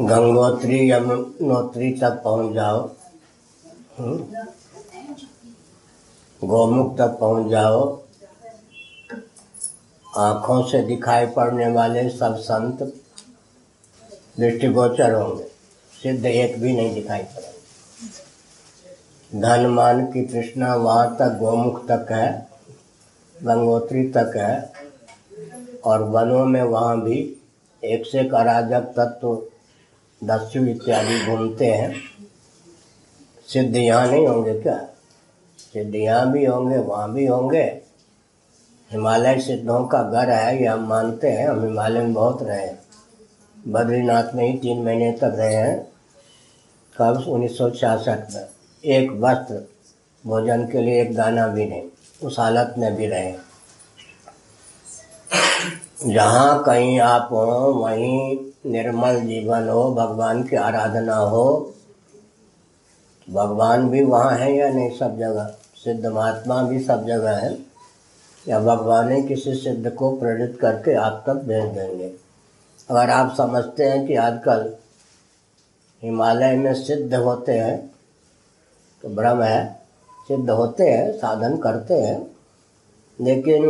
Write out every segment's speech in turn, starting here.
गंगोत्री यमुनोत्री तक पहुँच जाओ। हम्म? गोमुख तक पहुँच जाओ। आँखों से दिखाई पड़ने वाले सब संत दृष्टिगोचर होंगे। सिद्ध एक भी नहीं दिखाई पड़ेंगे। धन मान की तृष्णा वहाँ तक गोमुख तक है, गंगोत्री तक है, और वनों में वहाँ भी एक से एक अराजक तत्व दस्यु इत्यादि घूमते हैं। सिद्ध यहाँ नहीं होंगे क्या? सिद्ध यहाँ भी होंगे, वहाँ भी होंगे। हिमालय सिद्धों का घर है, ये हम मानते हैं, हम हिमालय में बहुत रहे हैं। बद्रीनाथ में ही तीन महीने तक रहे हैं। कब? उन्नीस सौ छियासठ में। एक वस्त्र, भोजन के लिए एक दाना भी नहीं, उस हालत में भी रहे जहाँ कहीं आप हों, वहीं निर्मल जीवन हो, भगवान की आराधना हो, भगवान भी वहाँ है या नहीं सब जगह? सिद्ध महात्मा भी सब जगह है। या भगवान ही किसी सिद्ध को प्रेरित करके आप तक भेज देंगे? अगर आप समझते हैं कि आजकल हिमालय में सिद्ध होते हैं तो भ्रम है, सिद्ध होते हैं, साधन करते हैं, लेकिन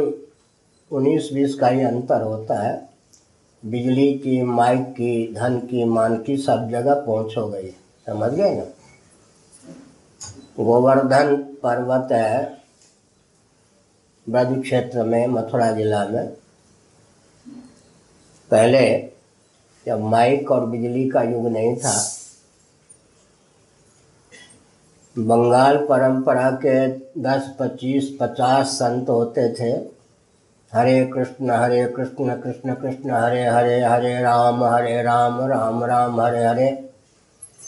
उन्नीस बीस का ही अंतर होता है। बिजली की माइक की धन की मान की सब जगह पहुँच हो गई। समझ गए ना? गोवर्धन पर्वत है ब्रज क्षेत्र में मथुरा जिला में। पहले जब माइक और बिजली का युग नहीं था बंगाल परंपरा के 10, 25, 50 संत होते थे। हरे कृष्ण हरे कृष्ण कृष्ण कृष्ण, हरे हरे हरे राम हरे राम राम राम, हरे हरे।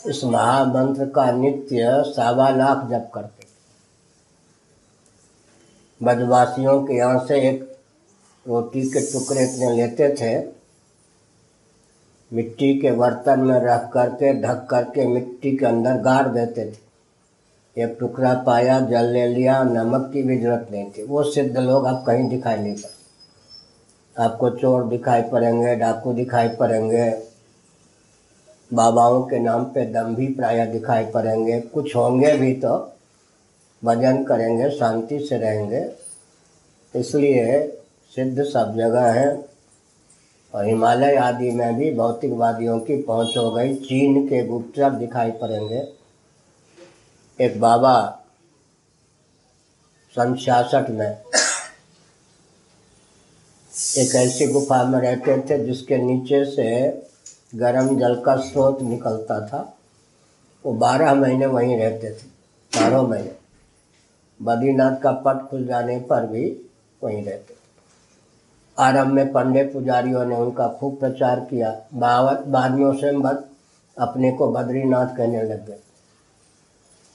इस महामंत्र का नित्य सवा लाख जप करते बदवासियों के यहाँ से एक रोटी के टुकड़े इतने लेते थे। मिट्टी के बर्तन में रख करके, ढक करके मिट्टी के अंदर गाड़ देते थे। एक टुकड़ा पाया, जल ले लिया, नमक की भी ज़रूरत नहीं थी। वो सिद्ध लोग अब कहीं दिखाई नहीं पड़ते आपको चोर दिखाई पड़ेंगे, डाकू दिखाई पड़ेंगे, बाबाओं के नाम पे दम भी प्राय दिखाई पड़ेंगे। कुछ होंगे भी तो भजन करेंगे, शांति से रहेंगे। इसलिए सिद्ध सब जगह है। और हिमालय आदि में भी भौतिकवादियों की पहुँच हो गई। चीन के गुप्तचर दिखाई पड़ेंगे। एक बाबा सन छियासठ में एक ऐसी गुफा में रहते थे जिसके नीचे से गर्म जल का स्रोत निकलता था। वो बारह महीने वहीं रहते थे, बारह महीने। बद्रीनाथ का पट खुल जाने पर भी वहीं रहते थे। आरंभ में पंडे पुजारियों ने उनका खूब प्रचार किया। बाद में उसे अपने को बद्रीनाथ कहने लग गए।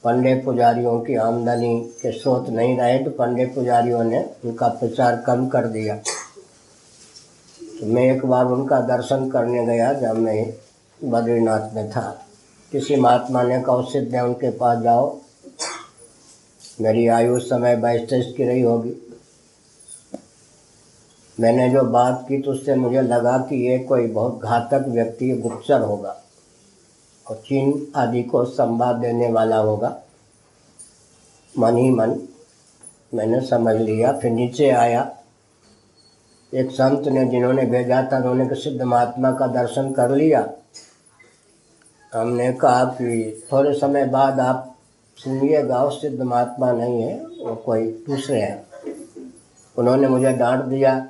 पंडे पुजारियों की आमदनी के स्रोत नहीं रहे तो पंडे पुजारियों ने उनका प्रचार कम कर दिया। तो मैं एक बार उनका दर्शन करने गया, जब मैं बद्रीनाथ में था। किसी महात्मा ने कहा सिद्ध है उनके पास जाओ, मेरी आयु समय बाईस तेईस की रही होगी। मैंने जो बात की तो उससे मुझे लगा कि ये कोई बहुत घातक व्यक्ति, गुप्तचर होगा। और चीन आदि को संवाद देने वाला होगा। मन ही मन। मैंने समझ लिया, फिर नीचे आया। एक संत ने जिन्होंने भेजा था, उन्होंने सिद्ध महात्मा का दर्शन कर लिया। हमने कहा कि थोड़े समय बाद आप सुनिएगा, वो सिद्ध महात्मा नहीं है, वो कोई दूसरे हैं। उन्होंने मुझे डांट दिया।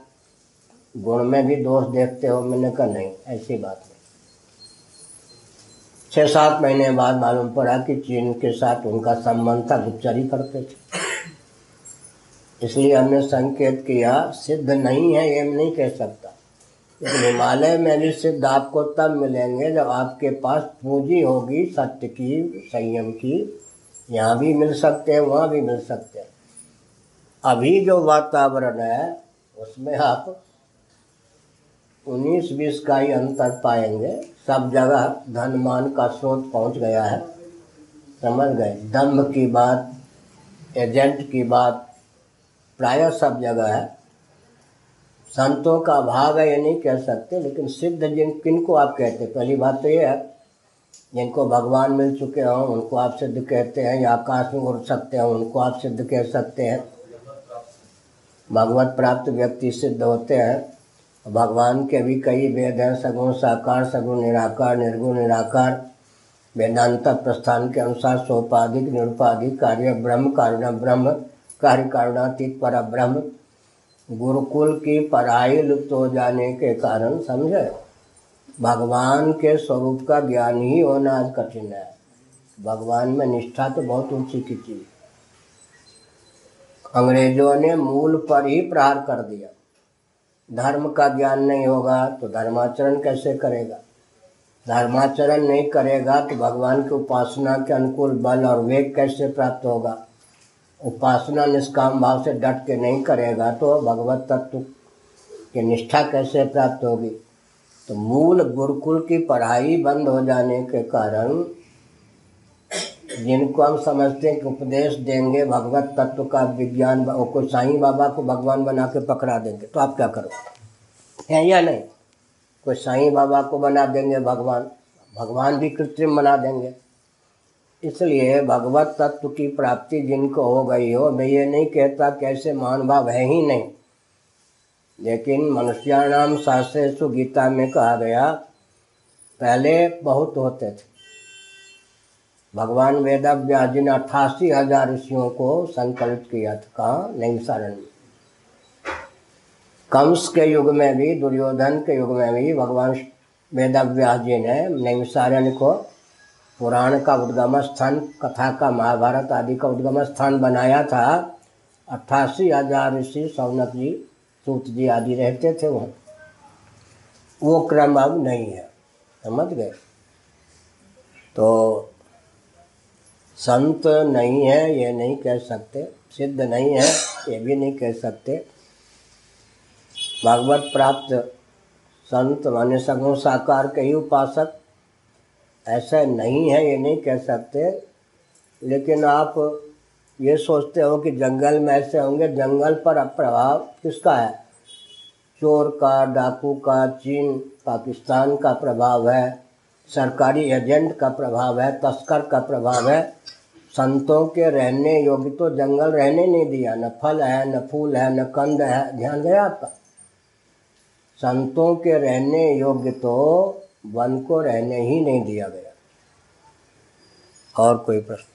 गुण में भी दोष देखते हो, मैंने कहा, नहीं, ऐसी बात नहीं। छः सात महीने बाद मालूम पड़ा कि चीन के साथ उनका संबंध था, गुप्तचरी करते थे। इसलिए हमने संकेत किया, सिद्ध नहीं है, ये नहीं कह सकता। लेकिन हिमालय में भी सिद्ध आपको तब मिलेंगे जब आपके पास पूंजी होगी, सत्य की, संयम की। यहाँ भी मिल सकते हैं, वहाँ भी मिल सकते हैं। अभी जो वातावरण है, उसमें आप उन्नीस बीस का ही अंतर पाएँगे। सब जगह धन मान का स्रोत पहुँच गया है। समझ गए? दम्भ की बात, एजेंट की बात, प्राय सब जगह है। संतों का भाग है, ये नहीं कह सकते, लेकिन सिद्ध जिन किन को आप कहते हैं? पहली बात तो ये है, जिनको भगवान मिल चुके हों, उनको आप सिद्ध कहते हैं, या आकाश में उड़ सकते हैं, उनको आप सिद्ध कह सकते हैं। भगवत प्राप्त व्यक्ति सिद्ध होते हैं। भगवान के भी कई वेद हैं, सगुण साकार, सगुण निराकार, निर्गुण निराकार। वेदांत प्रस्थान के अनुसार सोपाधिक, निरुपाधिक कार्य, ब्रह्म कारण, ब्रह्म कार्य कारणातीत पर ब्रह्म गुरुकुल की पढ़ाई लुप्त हो जाने के कारण समझे? भगवान के स्वरूप का ज्ञान ही होना आज कठिन है। भगवान में निष्ठा तो बहुत ऊँची की चीज़ अंग्रेज़ों ने मूल पर ही प्रहार कर दिया। धर्म का ज्ञान नहीं होगा तो धर्माचरण कैसे करेगा? धर्माचरण नहीं करेगा तो भगवान की उपासना के अनुकूल बल और वेग कैसे प्राप्त होगा? उपासना निष्काम भाव से डट के नहीं करेगा तो भगवत तत्व की निष्ठा कैसे प्राप्त होगी? तो मूल गुरुकुल की पढ़ाई बंद हो जाने के कारण जिनको हम समझते हैं कि उपदेश देंगे, भगवत तत्व का विज्ञान वो कोई साईं बाबा को भगवान बना के पकड़ा देंगे तो आप क्या करो है या नहीं? कोई साईं बाबा को बना देंगे भगवान भगवान भी कृत्रिम बना देंगे। इसलिए भगवत तत्व की प्राप्ति जिनको हो गई हो, मैं ये नहीं कहता कैसे महान भाव है ही नहीं। लेकिन मनुष्याणाम शास्त्र गीता में कहा गया, पहले बहुत होते थे। भगवान वेद व्यास जी ने अट्ठासी हज़ार ऋषियों को संकल्प किया था कहाँ नैमिसारण में कंस के युग में भी, दुर्योधन के युग में भी भगवान वेद व्यास जी ने नैमिसारण को पुराण का उद्गम स्थान, कथा का महाभारत आदि का उद्गम स्थान बनाया था। अट्ठासी हज़ार ऋषि सौनक जी, सूत जी आदि रहते थे वहाँ। वो क्रम अब नहीं है। समझ गए? तो संत नहीं है, ये नहीं कह सकते। सिद्ध नहीं है, ये भी नहीं कह सकते। भागवत प्राप्त संत, माने सगुण साकार के ही उपासक। ऐसा नहीं है, ये नहीं कह सकते। लेकिन आप ये सोचते हो कि जंगल में ऐसे होंगे, जंगल पर प्रभाव किसका है? चोर का, डाकू का, चीन, पाकिस्तान का प्रभाव है, सरकारी एजेंट का प्रभाव है, तस्कर का प्रभाव है। संतों के रहने योग्य तो जंगल रहने नहीं दिया। न फल है, न फूल है, न कंद है। ध्यान गया आपका? संतों के रहने योग्य तो वन को रहने ही नहीं दिया गया। और कोई प्रश्न?